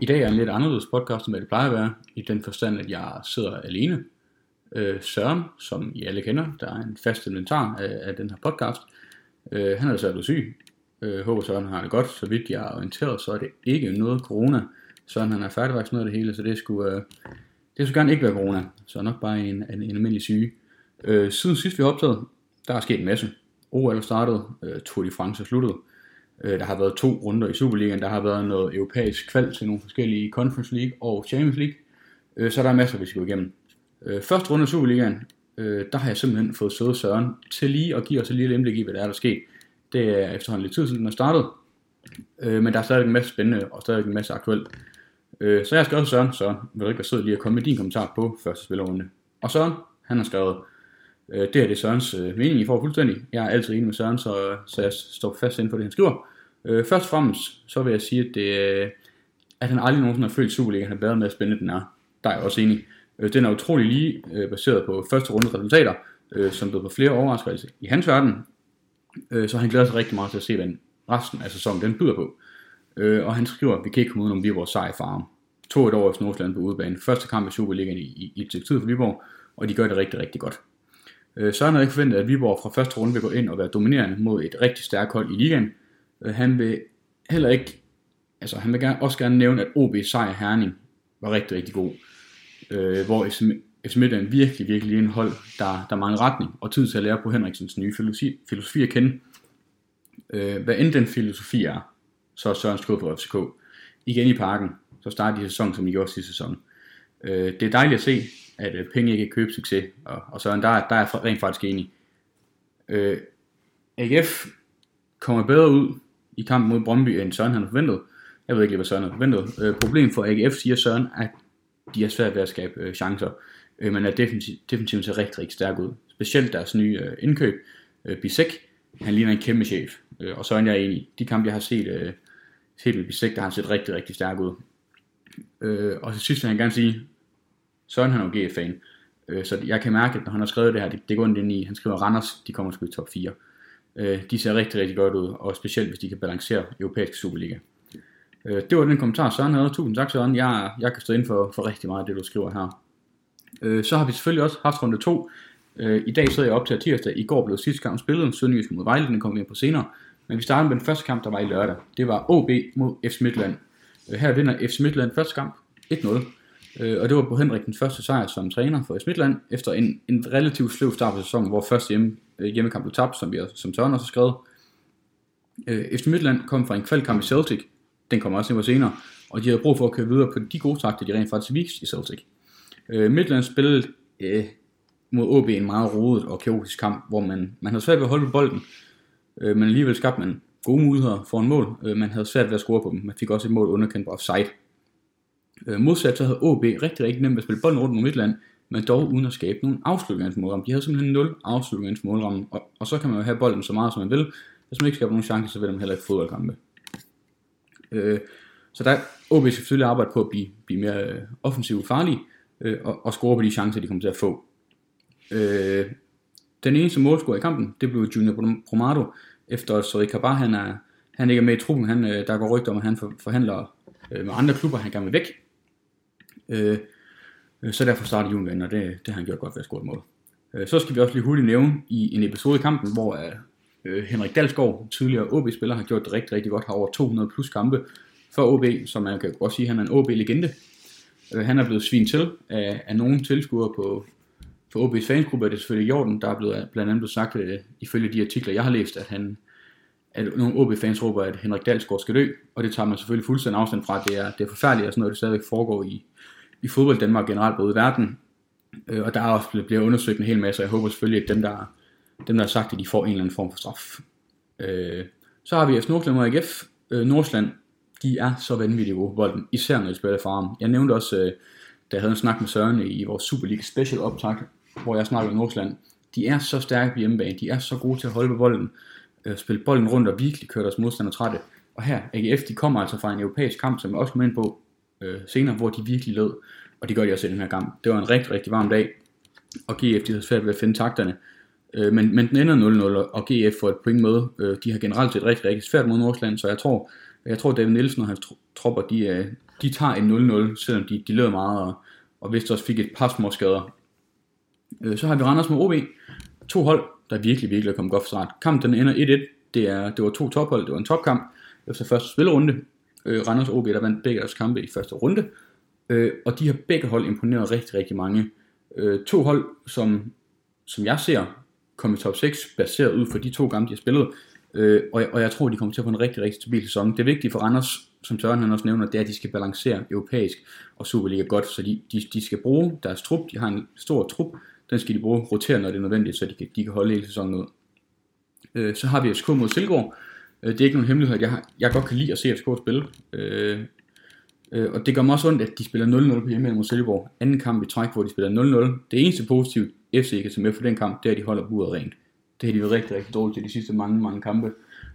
I dag er en lidt anderledes podcast, end hvad det plejer at være, i den forstand, at jeg sidder alene. Øh, Søren, som I alle kender, der er en fast inventar af, af den her podcast, øh, han er altså blevet syg. Øh, håber Søren har det godt, så vidt jeg er orienteret, så er det ikke noget corona. Søren han er færdigvaccineret det hele, så det skulle, øh, det skulle gerne ikke være corona, så nok bare en, en, en almindelig syge. Øh, siden sidst vi har optaget, der er sket en masse. OL er startet, øh, Tour de France er sluttet, Øh, Øh, der har været to runder i Superligaen, der har været noget europæisk kval til nogle forskellige Conference League og Champions League, øh, så der er masser, vi skal gå igennem. Øh, første runde i Superligaen, øh, der har jeg simpelthen fået søde Søren til lige at give os et lille indblik i, hvad der er, der sker. Det er efterhånden lidt tid siden, den er startet, men der er stadig en masse spændende og stadig en masse aktuelt. Så jeg har skrevet Søren, så vil du ikke være sød lige at komme med din kommentar på første spillerunde. Og Søren, han har skrevet, Øh, det er det Sørens øh, mening, I får fuldstændig. Jeg er altid enig med Søren, så, så jeg står fast inden for det, han skriver. Øh, først og fremmest, så vil jeg sige, at, det, øh, at han aldrig nogensinde har følt Superligaen har været med at spændende den er. Der er jeg også enig. Øh, den er utrolig lige øh, baseret på første runde resultater, øh, som blev på flere overraskelser i hans verden. Øh, så han glæder sig rigtig meget til at se, hvad resten af sæsonen den byder på. Øh, og han skriver, at vi kan ikke komme ud om vores sejr farm. To et år efter Nordsjælland på udebane. Første kamp i Superligaen i, i, i et tid for Viborg, og de gør det rigtig, rigtig godt. Øh, så har ikke forventet, at Viborg fra første runde vil gå ind og være dominerende mod et rigtig stærkt hold i ligaen, Øh, han vil heller ikke, altså han vil gerne, også gerne nævne, at OB sejr Herning var rigtig, rigtig god. Øh, hvor FC Midtjylland virkelig, virkelig en hold, der, der mangler retning, og tid til at lære på Henriksens nye filosofi, filosofi at kende. Øh, hvad end den filosofi er, så er Søren skudt på FCK. Igen i parken, så starter de sæson, som de gjorde sidste sæson. Øh, det er dejligt at se, at øh, penge ikke kan købe succes, og, og sådan, der, der er jeg rent faktisk enig. Øh, AGF kommer bedre ud i kampen mod Brøndby, end Søren han forventet. Jeg ved ikke lige, hvad Søren havde forventet. Øh, problem for AGF, siger Søren, at de er svært ved at skabe øh, chancer, øh, men er definitivt, definitivt ser rigtig, rigtig stærk ud. Specielt deres nye øh, indkøb, øh, Bisek, han ligner en kæmpe chef, øh, og Søren jeg er enig. De kampe, jeg har set, øh, set med Bisek, der har han set rigtig, rigtig stærk ud. Øh, og til sidst vil han gerne sige, Søren han er jo GF-fan, øh, så jeg kan mærke, at når han har skrevet det her, det, det går ind i, han skriver Randers, de kommer sgu i top 4. Øh, de ser rigtig, rigtig godt ud, og specielt hvis de kan balancere europæisk Superliga. Øh, det var den kommentar, Søren havde. Tusind tak, Søren. Jeg, jeg kan stå ind for, for rigtig meget af det, du skriver her. Øh, så har vi selvfølgelig også haft runde 2. Øh, I dag sidder jeg op til tirsdag. I går blev sidste kamp spillet. Sønderjysk mod Vejle, den kommer vi ind på senere. Men vi starter med den første kamp, der var i lørdag. Det var OB mod FC Midtland. Øh, her vinder FC Midtland første kamp 1-0. Øh, og det var på Henrik den første sejr som træner for FC Midtland, efter en, en relativt sløv start på sæsonen, hvor første hjemme, øh, hjemmekamp blev tabt, som, vi som Søren også har skrevet. Øh, FC Midtland kom fra en kvalkamp i Celtic, den kommer også ind på senere, og de havde brug for at køre videre på de gode takter, de rent faktisk viste i Celtic. Øh, Midtland spillede øh, mod OB en meget rodet og kaotisk kamp, hvor man, man havde svært ved at holde på bolden, øh, men alligevel skabte man gode muligheder for en mål. Øh, man havde svært ved at score på dem. Man fik også et mål underkendt på offside. Øh, modsat så havde OB rigtig, rigtig nemt at spille bolden rundt mod Midtland, men dog uden at skabe nogen afslutningsmålramme. De havde simpelthen 0 afslutningsmålramme, og, og så kan man jo have bolden så meget som man vil. Hvis man ikke skaber nogen chance, så vil man heller ikke fodboldkampe. Øh, så der OB skal selvfølgelig arbejde på at blive, blive mere øh, offensivt farlige, øh, og, og score på de chancer, de kommer til at få. Øh, den eneste målscorer i kampen, det blev Junior Bromado, efter at Sorry Kabar, han er, han ikke er med i truppen, han, øh, der går rygter om, at han forhandler øh, med andre klubber, han gerne vil væk. Øh, øh, så derfor starter Julian, og det, det har han gjort godt ved at score et mål. Øh, så skal vi også lige hurtigt nævne i en episode i kampen, hvor øh, øh Henrik Dalsgaard, tidligere OB-spiller, har gjort det rigtig, rigtig godt, har over 200 plus kampe for OB, som man kan godt sige, han er en OB-legende. Øh, han er blevet svin til af, af nogle tilskuere på, på OB's fansgruppe, er det selvfølgelig Jordan, der er blevet, blandt andet blevet sagt, øh, ifølge de artikler, jeg har læst, at han at nogle OB-fans råber, at Henrik Dalsgaard skal dø, og det tager man selvfølgelig fuldstændig afstand fra. Det er, det er forfærdeligt, at sådan noget det stadigvæk foregår i, i fodbold Danmark generelt, både i verden. Øh, og der er også blevet, bliver undersøgt en hel masse, og jeg håber selvfølgelig, at dem, der, dem, der har sagt at de får en eller anden form for straf. Øh, Så har vi F. Nordsjælland og AGF. Øh, Nordsjælland, de er så vanvittige gode på bolden, især når de spiller fra. Jeg nævnte også, øh, da jeg havde en snak med Søren i vores Superliga Special optag, hvor jeg snakkede om Nordsjælland. De er så stærke på hjemmebane, de er så gode til at holde på bolden, øh, spille bolden rundt og virkelig køre deres modstander trætte. Og her, AGF, de kommer altså fra en europæisk kamp, som jeg også kom ind på øh, senere, hvor de virkelig lød. og det gør de også i den her kamp. Det var en rigtig, rigtig varm dag, og GF de havde svært ved at finde takterne. Øh, men, men den ender 0-0, og GF får et point med. Øh, de har generelt set rigtig, rigtig svært mod Nordsjælland, så jeg tror, jeg tror David Nielsen og hans tropper, de, de tager en 0-0, selvom de, de lød meget, og, og vist også fik et par små skader. Øh, så har vi Randers med OB. To hold, der virkelig, virkelig er kommet godt fra start. Kampen den ender 1-1. Det, er, det var to tophold, det var en topkamp efter første spillerunde. Øh, Randers og OB, der vandt begge deres kampe i første runde. Øh, og de har begge hold imponeret rigtig, rigtig mange. Øh, to hold, som, som jeg ser, kom i top 6, baseret ud for de to kampe, de har spillet. Øh, og, og jeg tror, de kommer til at få en rigtig, rigtig stabil sæson. Det vigtige for Randers, som Søren han også nævner, det er, at de skal balancere europæisk og Superliga godt, så de, de, de skal bruge deres trup, de har en stor trup, den skal de bruge rotere, når det er nødvendigt, så de kan, de kan holde hele sæsonen ud. Øh, så har vi FCK mod Silkeborg. Øh, det er ikke nogen hemmelighed, at jeg, har, jeg godt kan lide at se FCK spille. Øh, øh, og det gør mig også ondt, at de spiller 0-0 på hjemme mod Silkeborg. Anden kamp i træk, hvor de spiller 0-0. Det eneste positive, FC kan tage med for den kamp, det er, at de holder buret rent. Det har de været rigtig, rigtig dårligt til de sidste mange, mange kampe.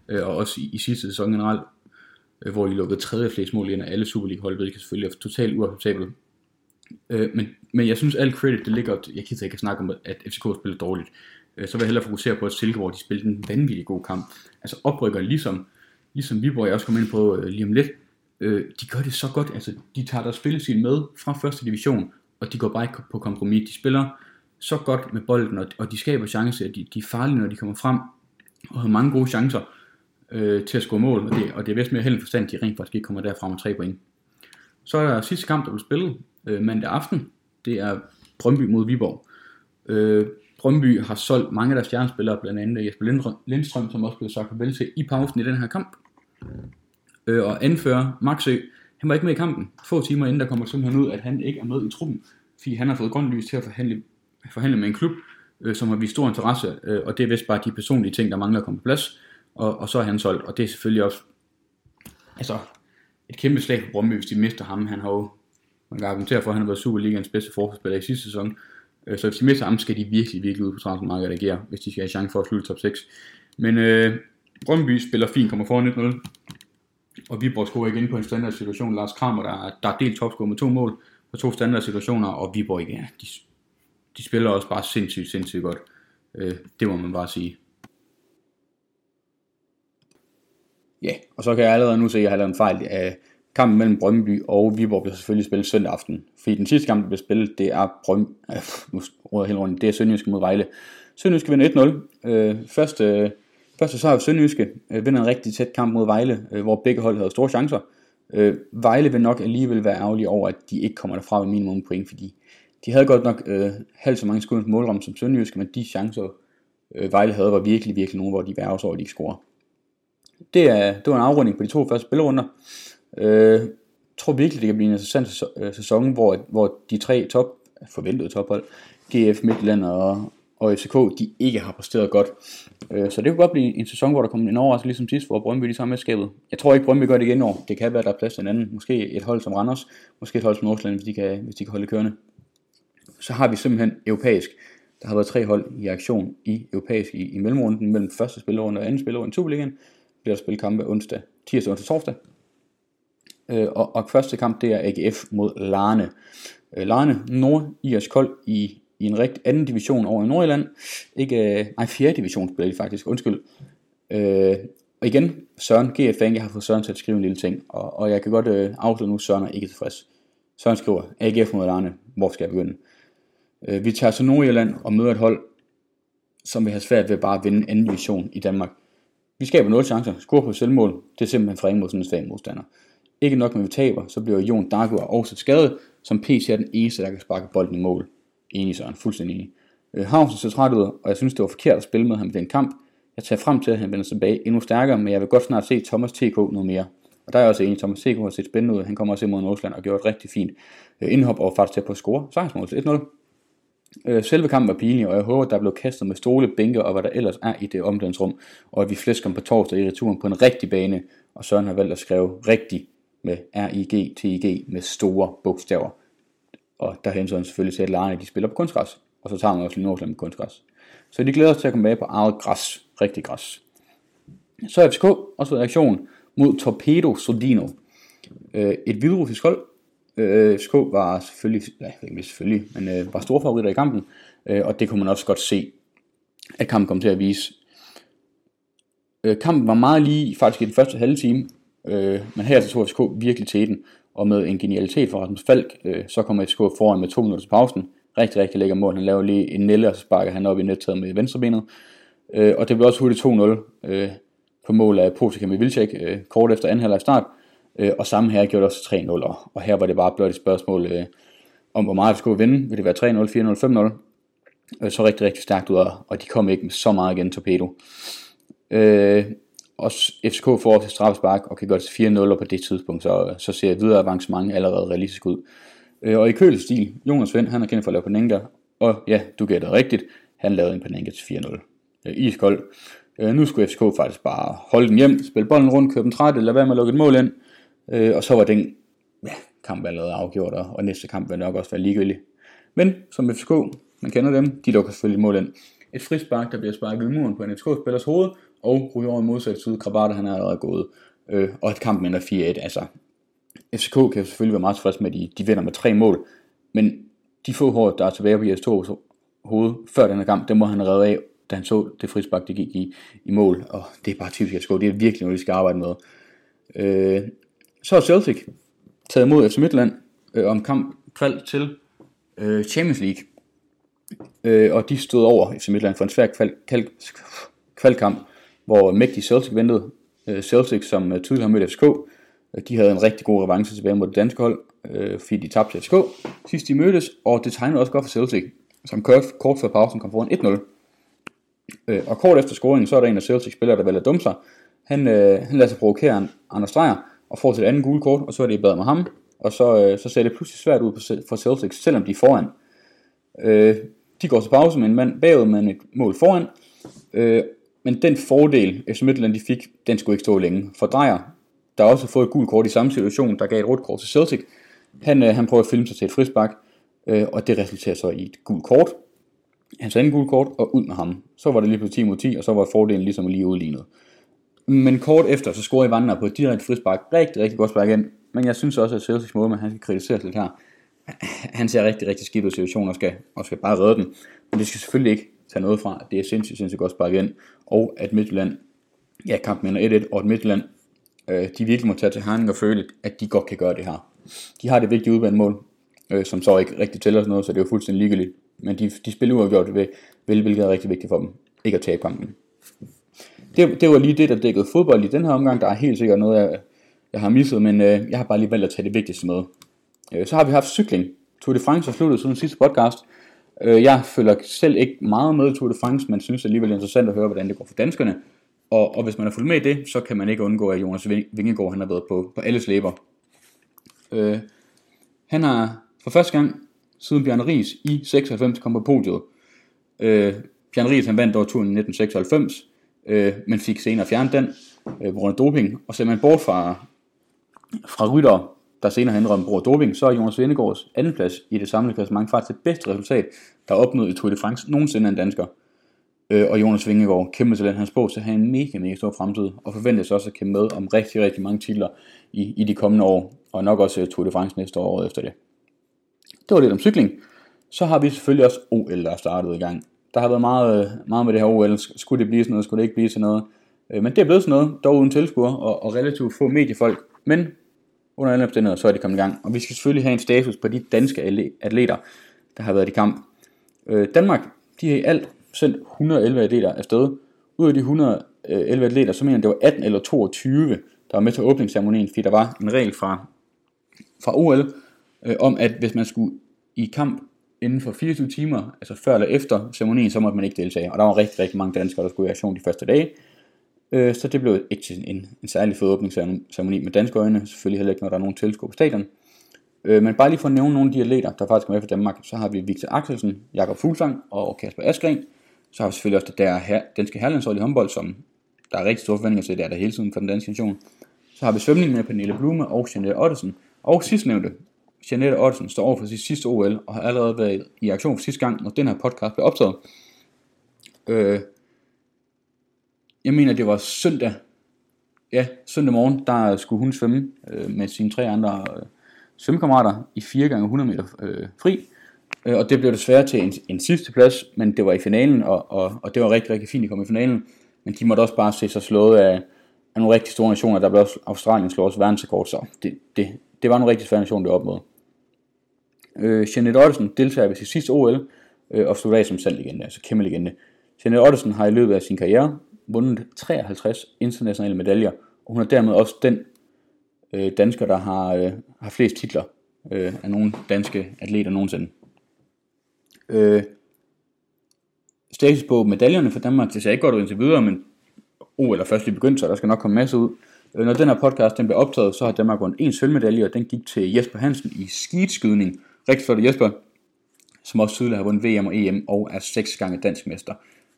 Øh, og også i, i sidste sæson generelt, øh, hvor de lukkede tredje flest mål ind af alle Superliga-hold, hvilket selvfølgelig er totalt uacceptabelt. Øh, men, men jeg synes, alt credit, det ligger, jeg kan ikke snakke om, at FCK spiller dårligt. Øh, så vil jeg hellere fokusere på, at Silkeborg, de spillede en vanvittig god kamp. Altså oprykker ligesom, ligesom Viborg, jeg også kommer ind på øh, lige om lidt, øh, de gør det så godt, altså de tager deres spillestil med fra første division, og de går bare ikke på kompromis. De spiller så godt med bolden, og, og de skaber chancer, de, de er farlige, når de kommer frem, og har mange gode chancer øh, til at score mål, og det, og det er vist mere held forstand, at de rent faktisk ikke kommer derfra med tre point. Så er der sidste kamp, der blev spillet øh, mandag aften, det er Brøndby mod Viborg. Øh, Brøndby har solgt mange af deres stjernespillere, blandt andet Jesper Lindstrøm, som også blev sagt farvel til i pausen i den her kamp. Øh, og anfører Maxø, han var ikke med i kampen. Få timer inden der kommer simpelthen ud, at han ikke er med i truppen, fordi han har fået grønt lys til at forhandle, forhandle med en klub, øh, som har vist stor interesse, øh, og det er vist bare de personlige ting, der mangler at komme på plads, og, og så er han solgt, og det er selvfølgelig også altså, et kæmpe slag for Brøndby, hvis de mister ham. Han har jo, man kan argumentere for, at han har været Superligaens bedste forsvarsspiller i sidste sæson, Øh, så hvis de skal de virkelig, virkelig ud på transfermarkedet agere, hvis de skal have chance for at slutte top 6. Men øh, Brøndby spiller fint, kommer foran 1-0. Og Viborg scorer igen på en standard situation. Lars Kramer, der, der er delt topscore med to mål på to standard situationer, og Viborg igen, de, de spiller også bare sindssygt, sindssygt godt. Øh, det må man bare sige. Ja, og så kan jeg allerede nu se, at jeg har lavet en fejl af kampen mellem Brøndby og Viborg bliver selvfølgelig spillet søndag aften. Fordi den sidste kamp, der bliver spillet, det er Brøndby, øh, nu råder helt rundt, det er Sønderjyske mod Vejle. Sønderjyske vinder 1-0. Øh, første, første sejr Sønderjyske øh, vinder en rigtig tæt kamp mod Vejle, øh, hvor begge hold havde store chancer. Øh, Vejle vil nok alligevel være ærgerlige over, at de ikke kommer derfra med minimum point, fordi de havde godt nok øh, halvt så mange skud på målram som Sønderjyske, men de chancer, øh, Vejle havde, var virkelig, virkelig nogle, hvor de var over, at de ikke scorer. Det, er, det var en afrunding på de to første spillerunder. Øh, jeg tror virkelig, det kan blive en interessant sæson, øh, hvor, hvor de tre top, forventede tophold, GF, Midtland og, og FCK, de ikke har præsteret godt. Øh, så det kunne godt blive en sæson, hvor der kommer en overraskelse, ligesom sidst, hvor Brøndby de tager med skabet. Jeg tror ikke, Brøndby gør det igen år. Det kan være, der er plads til en anden. Måske et hold som Randers, måske et hold som Nordsjælland, hvis de kan, hvis de kan holde kørende. Så har vi simpelthen europæisk. Der har været tre hold i aktion i europæisk i, i mellemrunden, mellem første spillerunde og anden spillerunde i Superligaen. Bliver der spillet kampe onsdag, tirsdag, onsdag, torsdag. Øh, og, og første kamp, det er AGF mod Larne. Øh, Larne, nord IS Kold i, i en rigtig anden division over i Nordjylland. Ikke, øh, nej, fjerde division spiller de faktisk, undskyld. Øh, og igen, Søren, GF jeg har fået Søren til at skrive en lille ting, og, og jeg kan godt øh, afslutte nu, Søren er ikke tilfreds. Søren skriver, AGF mod Larne, hvor skal jeg begynde? Øh, vi tager til Nordjylland og møder et hold, som vil have svært ved bare at vinde anden division i Danmark. Vi skaber 0 chancer, score på selvmål, det er simpelthen for mod sådan en svag modstander. Ikke nok med, at vi taber, så bliver Jon Dargo også skadet, som PC er den eneste, der kan sparke bolden i mål. Enig Søren, fuldstændig enig. Øh, Havsen ser træt ud, og jeg synes, det var forkert at spille med ham i den kamp. Jeg tager frem til, at han vender tilbage endnu stærkere, men jeg vil godt snart se Thomas TK noget mere. Og der er jeg også enig, Thomas TK har set spændende ud. Han kommer også imod Nordsjælland og gjorde et rigtig fint øh, indhop og faktisk til på at score sejrsmål til 1-0. Øh, selve kampen var pinlig, og jeg håber, at der blev kastet med stole, bænke og hvad der ellers er i det omklædningsrum, og at vi flæsker på torsdag i returen på en rigtig bane, og Søren har valgt at skrive rigtig med R-I-G-T-I-G med store bogstaver. Og der hensyder selvfølgelig til, at lejerne de spiller på kunstgræs, og så tager man også lige Nordsjælland med kunstgræs. Så de glæder sig til at komme med på eget græs, rigtig græs. Så er FCK også været aktion mod Torpedo Sodino. Øh, et hvidrussisk hold. Øh, FCK var selvfølgelig, ja, ikke selvfølgelig, men øh, var store favoritter i kampen, øh, og det kunne man også godt se, at kampen kom til at vise. Øh, kampen var meget lige faktisk i den første halve time, øh, men her tog FCK virkelig til den, og med en genialitet fra Rasmus Falk, øh, så kommer FCK foran med to minutter til pausen. Rigtig, rigtig lækker mål. Han laver lige en nelle, og så sparker han op i nettaget med venstrebenet. Øh, og det blev også hurtigt 2-0 øh, på mål af Potika med Vilcek, øh, kort efter anden halvleg start. Øh, og samme her gjorde det også 3-0, og, og her var det bare blot et spørgsmål øh, om, hvor meget vi skulle vinde. Vil det være 3-0, 4-0, 5-0? Øh, så rigtig, rigtig stærkt ud, og de kom ikke med så meget igen, Torpedo. Øh, og FCK får til straffespark og kan gøre det til 4-0, og på det tidspunkt, så, så ser videre avancement allerede realistisk ud. Øh, og i kølestil, Jonas Svend, han er kendt for at lave Panenka, og ja, du gætter rigtigt, han lavede en Panenka til 4-0. Øh, iskold. Øh, nu skulle FCK faktisk bare holde den hjem, spille bolden rundt, køre den træt, eller være med at lukke et mål ind, øh, og så var den ja, kamp allerede afgjort, og, og næste kamp vil nok også være ligegyldig. Men som FCK, man kender dem, de lukker selvfølgelig mål ind. Et frispark, der bliver sparket i muren på en FCK-spillers hoved, og ryger over i modsatte side. Krabat, han er allerede gået. Øh, og et kamp ender 4-1. Altså, FCK kan selvfølgelig være meget tilfreds med, at de, de vinder med tre mål, men de få hår, der er tilbage på Jes hoved før den her kamp, det må han redde af, da han så det frispark, det gik i, i mål, og det er bare typisk FCK, det er virkelig noget, de skal arbejde med. Øh, så er Celtic taget imod FC Midtland øh, om kamp kval til øh, Champions League, øh, og de stod over FC Midtland for en svær kval, kval, kvalkamp, hvor mægtig Celtic ventede. Øh, Celtic, som øh, tidligere har mødt FCK, øh, de havde en rigtig god revanche tilbage mod det danske hold, fordi de tabte til FCK sidst de mødtes, og det tegnede også godt for Celtic, som kort, kort før pausen kom foran 1-0. Og kort efter scoringen, så er der en af Celtic spillere, der vælger dumme sig. Han, han lader sig provokere Anders Dreyer, og får til andet gule kort, og så er det i bad med ham, og så, så ser det pludselig svært ud for Celtics, selvom de er foran. de går til pause med en mand bagud med et mål foran, men den fordel, FC Midtjylland de fik, den skulle ikke stå længe. For Drejer, der også har fået et gult kort i samme situation, der gav et rødt kort til Celtic, han, øh, han prøver at filme sig til et frisbak, øh, og det resulterer så i et gult kort. Han sagde en gult kort, og ud med ham. Så var det lige på 10 mod 10, og så var fordelen ligesom lige udlignet. Men kort efter, så scorede Ivan på et direkte frispark. Rigtig, rigtig godt spark ind. Men jeg synes også, at Celtics måde, man han skal kritiseres lidt her. Han ser rigtig, rigtig skidt ud i situationen og skal, og skal bare redde den. Men det skal selvfølgelig ikke tage noget fra. Det er sindssygt, sindssygt godt sparket ind. Og at Midtjylland, ja, kampen ender 1-1, og at Midtjylland, øh, de virkelig må tage til herning og føle, at de godt kan gøre det her. De har det vigtige mål, øh, som så ikke rigtig tæller sådan noget, så det er jo fuldstændig ligegyldigt. Men de, de spiller uafgjort ved, ved, hvilket er rigtig vigtigt for dem. Ikke at tabe kampen. Det, det var lige det, der dækkede fodbold i den her omgang. Der er helt sikkert noget, jeg, jeg har misset, men øh, jeg har bare lige valgt at tage det vigtigste med. Øh, så har vi haft cykling. Tour de France har sluttet siden sidste podcast. Øh, jeg følger selv ikke meget med i Tour de France, men synes alligevel det er interessant at høre, hvordan det går for danskerne. Og, og hvis man er fulgt med i det, så kan man ikke undgå, at Jonas Vingegaard han har været på, på alle slæber. Øh, han har for første gang siden Bjørn Ries i 96 kom på podiet. Øh, Bjørn Ries han vandt dog turen i 1996, øh, men fik senere fjernet den øh, på grund af doping. Og ser man bort fra, fra rytter, der senere har brug af doping, så er Jonas Vingegaards andenplads i det samlede klassement faktisk det bedste resultat, der er opnået i Tour de France nogensinde af en dansker. Øh, og Jonas Vingegaard, kæmpe talent, han spår til at have en mega, mega stor fremtid, og forventes også at kæmpe med om rigtig, rigtig mange titler i, i de kommende år, og nok også øh, Tour de France næste år efter det. Det var lidt om cykling. Så har vi selvfølgelig også OL, der er startet i gang. Der har været meget, øh, meget med det her OL. Skulle det blive sådan noget, skulle det ikke blive sådan noget. Øh, men det er blevet sådan noget, dog uden tilskuer og, og relativt få mediefolk. Men under alle omstændigheder, så er de kommet i gang. Og vi skal selvfølgelig have en status på de danske atleter, der har været i kamp. Øh, Danmark, de har i alt sendt 111 atleter afsted. Ud af de 111 atleter, så mener jeg, det var 18 eller 22, der var med til åbningsceremonien, fordi der var en regel fra, fra OL, øh, om at hvis man skulle i kamp inden for 24 timer, altså før eller efter ceremonien, så måtte man ikke deltage. Og der var rigtig, rigtig mange danskere, der skulle i aktion de første dage. Øh, så det blev ikke en, en, en særlig fed åbningsceremoni med danske øjne. Selvfølgelig heller ikke, når der er nogen tilskuer på stadion. Øh, men bare lige for at nævne nogle af de atleter, der faktisk er med fra Danmark, så har vi Victor Axelsen, Jakob Fuglsang og Kasper Askren. Så har vi selvfølgelig også det der her, danske herlandshold i håndbold, som der er rigtig store forventninger til, det er der hele tiden for den danske nation. Så har vi svømning med Pernille Blume og Jeanette Ottesen. Og sidstnævnte, Jeanette Ottesen står over for sit sidste OL, og har allerede været i aktion for sidste gang, når den her podcast blev optaget. Øh, jeg mener, det var søndag, ja, søndag morgen, der skulle hun svømme øh, med sine tre andre øh, svømmekammerater i 4 gange 100 meter øh, fri. Øh, og det blev desværre til en, en sidste plads, men det var i finalen, og, og, og det var rigtig, rigtig fint at komme i finalen. Men de måtte også bare se sig slået af, af nogle rigtig store nationer. Der blev også Australien slået også verdensrekord, så det, det, det var en rigtig svære nation, det op mod. Øh, Jeanette Ottesen deltager ved sit sidste OL, øh, og slutter af som sand legende, altså kæmpe legende. Jeanette Ottesen har i løbet af sin karriere vundet 53 internationale medaljer, og hun er dermed også den øh, dansker, der har, øh, har flest titler øh, af nogle danske atleter nogensinde. Øh, status på medaljerne for Danmark, det ser ikke godt ud indtil videre, men oh, eller først lige begyndt, så der skal nok komme masse ud. Øh, når den her podcast den bliver optaget, så har Danmark vundet en sølvmedalje, og den gik til Jesper Hansen i skidskydning. Rigtig flot Jesper, som også tidligere har vundet VM og EM og er seks gange dansk mester.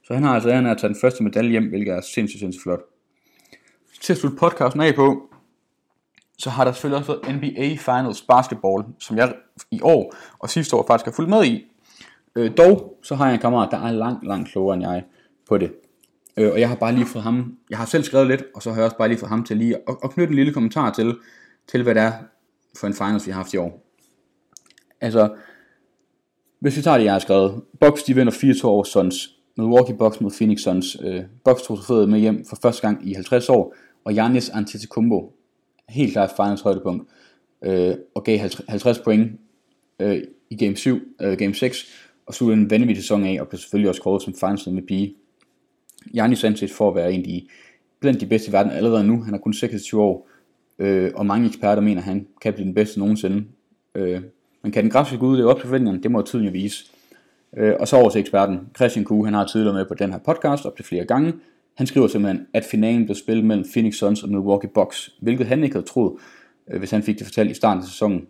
Så han har altså æren af at tage den første medalje hjem, hvilket er sindssygt, sindssygt flot. Til at slutte podcasten af på, så har der selvfølgelig også været NBA Finals Basketball, som jeg i år og sidste år faktisk har fulgt med i. Øh, dog så har jeg en kammerat, der er langt, langt klogere end jeg på det. Øh, og jeg har bare lige fået ham, jeg har selv skrevet lidt, og så har jeg også bare lige fået ham til lige at, at knytte en lille kommentar til, til hvad det er for en finals, vi har haft i år. Altså, hvis vi tager det, jeg har skrevet. Bucks, de vinder 4-2 over Suns. Milwaukee Bucks mod Phoenix Suns. Øh, Bucks tog trofæet med hjem for første gang i 50 år. Og Giannis Antetokounmpo, helt klart finals højdepunkt, øh, og gav 50 point øh, i game 7, øh, game 6, og sluttede en vanvittig sæson af, og blev selvfølgelig også kåret som finals MVP. Giannis anses for at være en af de, blandt de bedste i verden allerede nu. Han er kun 26 år, øh, og mange eksperter mener, at han kan blive den bedste nogensinde. Øh, men kan den grafiske ud leve op til forventningerne? Det må tiden jo vise. Øh, og så over til eksperten. Christian Kuh, han har tidligere med på den her podcast op til flere gange. Han skriver simpelthen, at finalen blev spillet mellem Phoenix Suns og Milwaukee Bucks, hvilket han ikke havde troet, øh, hvis han fik det fortalt i starten af sæsonen.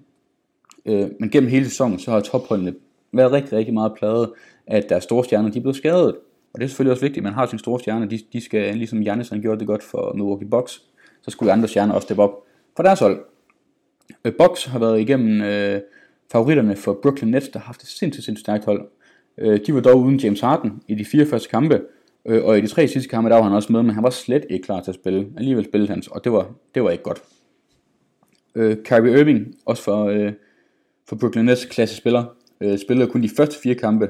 Øh, men gennem hele sæsonen, så har topholdene været rigtig, rigtig meget pladet at deres store stjerner de er blevet skadet. Og det er selvfølgelig også vigtigt, at man har sine store stjerner, de, de skal, ligesom Giannis han gjorde det godt for Milwaukee Bucks, så skulle andre stjerner også steppe op for deres hold. Øh, Bucks har været igennem øh, favoritterne for Brooklyn Nets, der har haft et sindssygt, sindssygt stærkt hold. Øh, de var dog uden James Harden i de fire første kampe, øh, og i de tre sidste kampe, der var han også med, men han var slet ikke klar til at spille. Alligevel spillede han, og det var, det var ikke godt. Øh, Kyrie Irving, også for, øh, for Brooklyn Nets klasse spiller, øh, spillede kun de første fire kampe,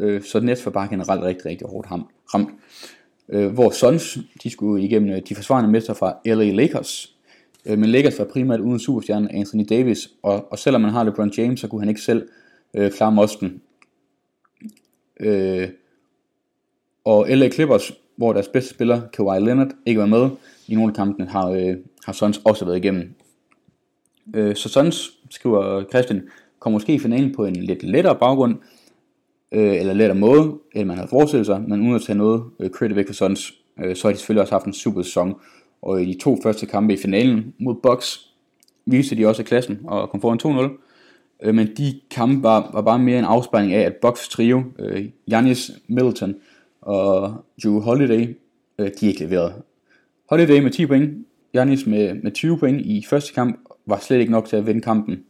øh, så Nets var bare generelt rigtig, rigtig hårdt ramt. Øh, hvor Suns, de skulle igennem øh, de forsvarende mester fra LA Lakers, øh, men Lakers var primært uden superstjernen Anthony Davis, og, og selvom man har LeBron James, så kunne han ikke selv øh, klare mosten. Øh, og LA Clippers, hvor deres bedste spiller, Kawhi Leonard, ikke var med i nogle af kampene, har, øh, har Suns også været igennem. Øh, så Suns, skriver Christian, kommer måske i finalen på en lidt lettere baggrund, øh, eller lettere måde, end man havde forestillet sig, men uden at tage noget øh, credit væk for Suns, øh, så har de selvfølgelig også haft en super sæson, og i de to første kampe i finalen mod Bucks, viste de også klassen og kom foran 2-0. Øh, men de kampe var, var bare mere en afspejling af, at Bucks trio, øh, Giannis Middleton og Drew Holiday, øh, de ikke leverede. Holiday med 10 point, Giannis med, med 20 point i første kamp, var slet ikke nok til at vinde kampen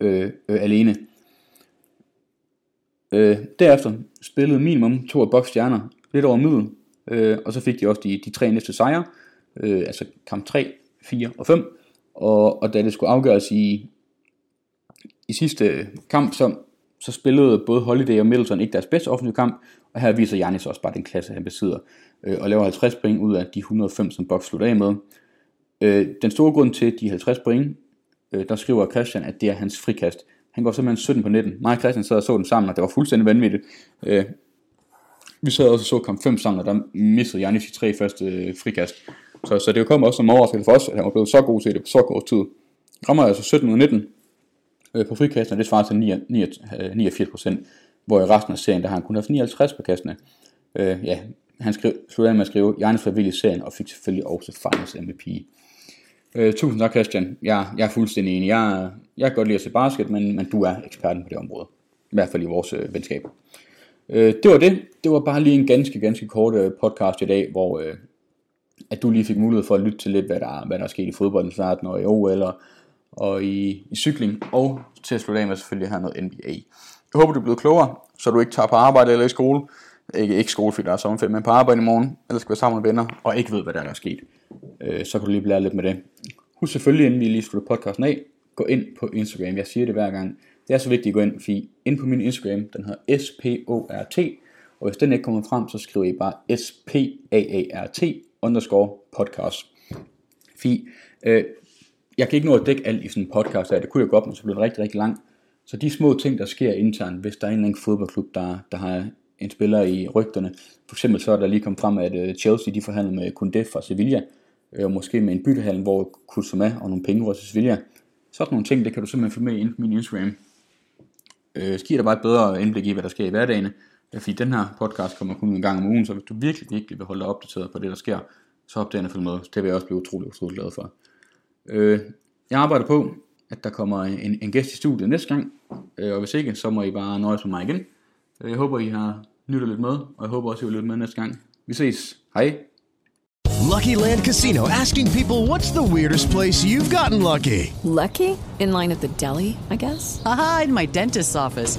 øh, øh, alene. Øh, derefter spillede minimum to af Bucks stjerner lidt over middel, øh, og så fik de også de, de tre næste sejre, øh, altså kamp 3, 4 og 5, og, og da det skulle afgøres i, i sidste kamp, så, så spillede både Holiday og Middleton ikke deres bedste offensive kamp, og her viser Janis også bare den klasse, han besidder, øh, og laver 50 point ud af de 105, som Bucks slutter af med. Øh, den store grund til de 50 point, øh, der skriver Christian, at det er hans frikast. Han går simpelthen 17 på 19. Mig og Christian sad og så den sammen, og det var fuldstændig vanvittigt. Øh, vi sad også og så kamp 5 sammen, og der missede Janis de tre første øh, frikast. Så, så det kom også som overraskelse for os, at han var blevet så god til det på så kort tid. Rammer altså 17 og 19 øh, på frikastene, det svarer til 89 øh, procent, hvor i resten af serien, der har han kun haft 59 på kastene. Øh, ja, han skrev, sluttede med at skrive, jeg er vild i serien, og fik selvfølgelig også Finals MVP. Øh, tusind tak, Christian. Jeg, jeg er fuldstændig enig. Jeg, jeg kan godt lide at se basket, men, men du er eksperten på det område. I hvert fald i vores øh, venskab. Øh, det var det. Det var bare lige en ganske, ganske kort øh, podcast i dag, hvor øh, at du lige fik mulighed for at lytte til lidt, hvad der, hvad der er sket i fodbolden starten, og i OL og, og i, i cykling, og til at slutte af med selvfølgelig her noget NBA. Jeg håber, du er blevet klogere, så du ikke tager på arbejde eller i skole. Ikke, ikke skole, fordi der er sommerferie, men på arbejde i morgen, eller skal være sammen med venner, og ikke ved, hvad der er, sket. Øh, så kan du lige lære lidt med det. Husk selvfølgelig, inden vi lige slutter podcasten af, gå ind på Instagram. Jeg siger det hver gang. Det er så vigtigt at gå ind, fordi ind på min Instagram, den hedder S-P-O-R-T, og hvis den ikke kommer frem, så skriver I bare S-P-A-A-R-T underscore podcast. Fordi øh, jeg kan ikke nå at dække alt i sådan en podcast her. Det kunne jeg godt, men så bliver det rigtig, rigtig langt. Så de små ting, der sker internt, hvis der er en eller anden fodboldklub, der, der har en spiller i rygterne. For eksempel så er der lige kommet frem, at øh, Chelsea de forhandler med Koundé fra Sevilla, øh, og måske med en byttehandel, hvor Kusuma og nogle penge til Sevilla. Sådan nogle ting, det kan du simpelthen få med ind på min Instagram. Øh, så giver dig bare et bedre indblik i, hvad der sker i hverdagen. Fordi den her podcast kommer kun en gang om ugen, så hvis du virkelig, virkelig vil holde dig opdateret på det, der sker, så opdager jeg med. Det vil jeg også blive utrolig, utrolig glad for. Øh, jeg arbejder på, at der kommer en, en gæst i studiet næste gang, øh, og hvis ikke, så må I bare nøjes med mig igen. Øh, jeg håber, I har nyttet lidt med, og jeg håber også, I vil lytte med næste gang. Vi ses. Hej. Lucky Land Casino asking people what's the weirdest place you've gotten lucky? Lucky? In line at the deli, I guess? Aha, in my dentist's office.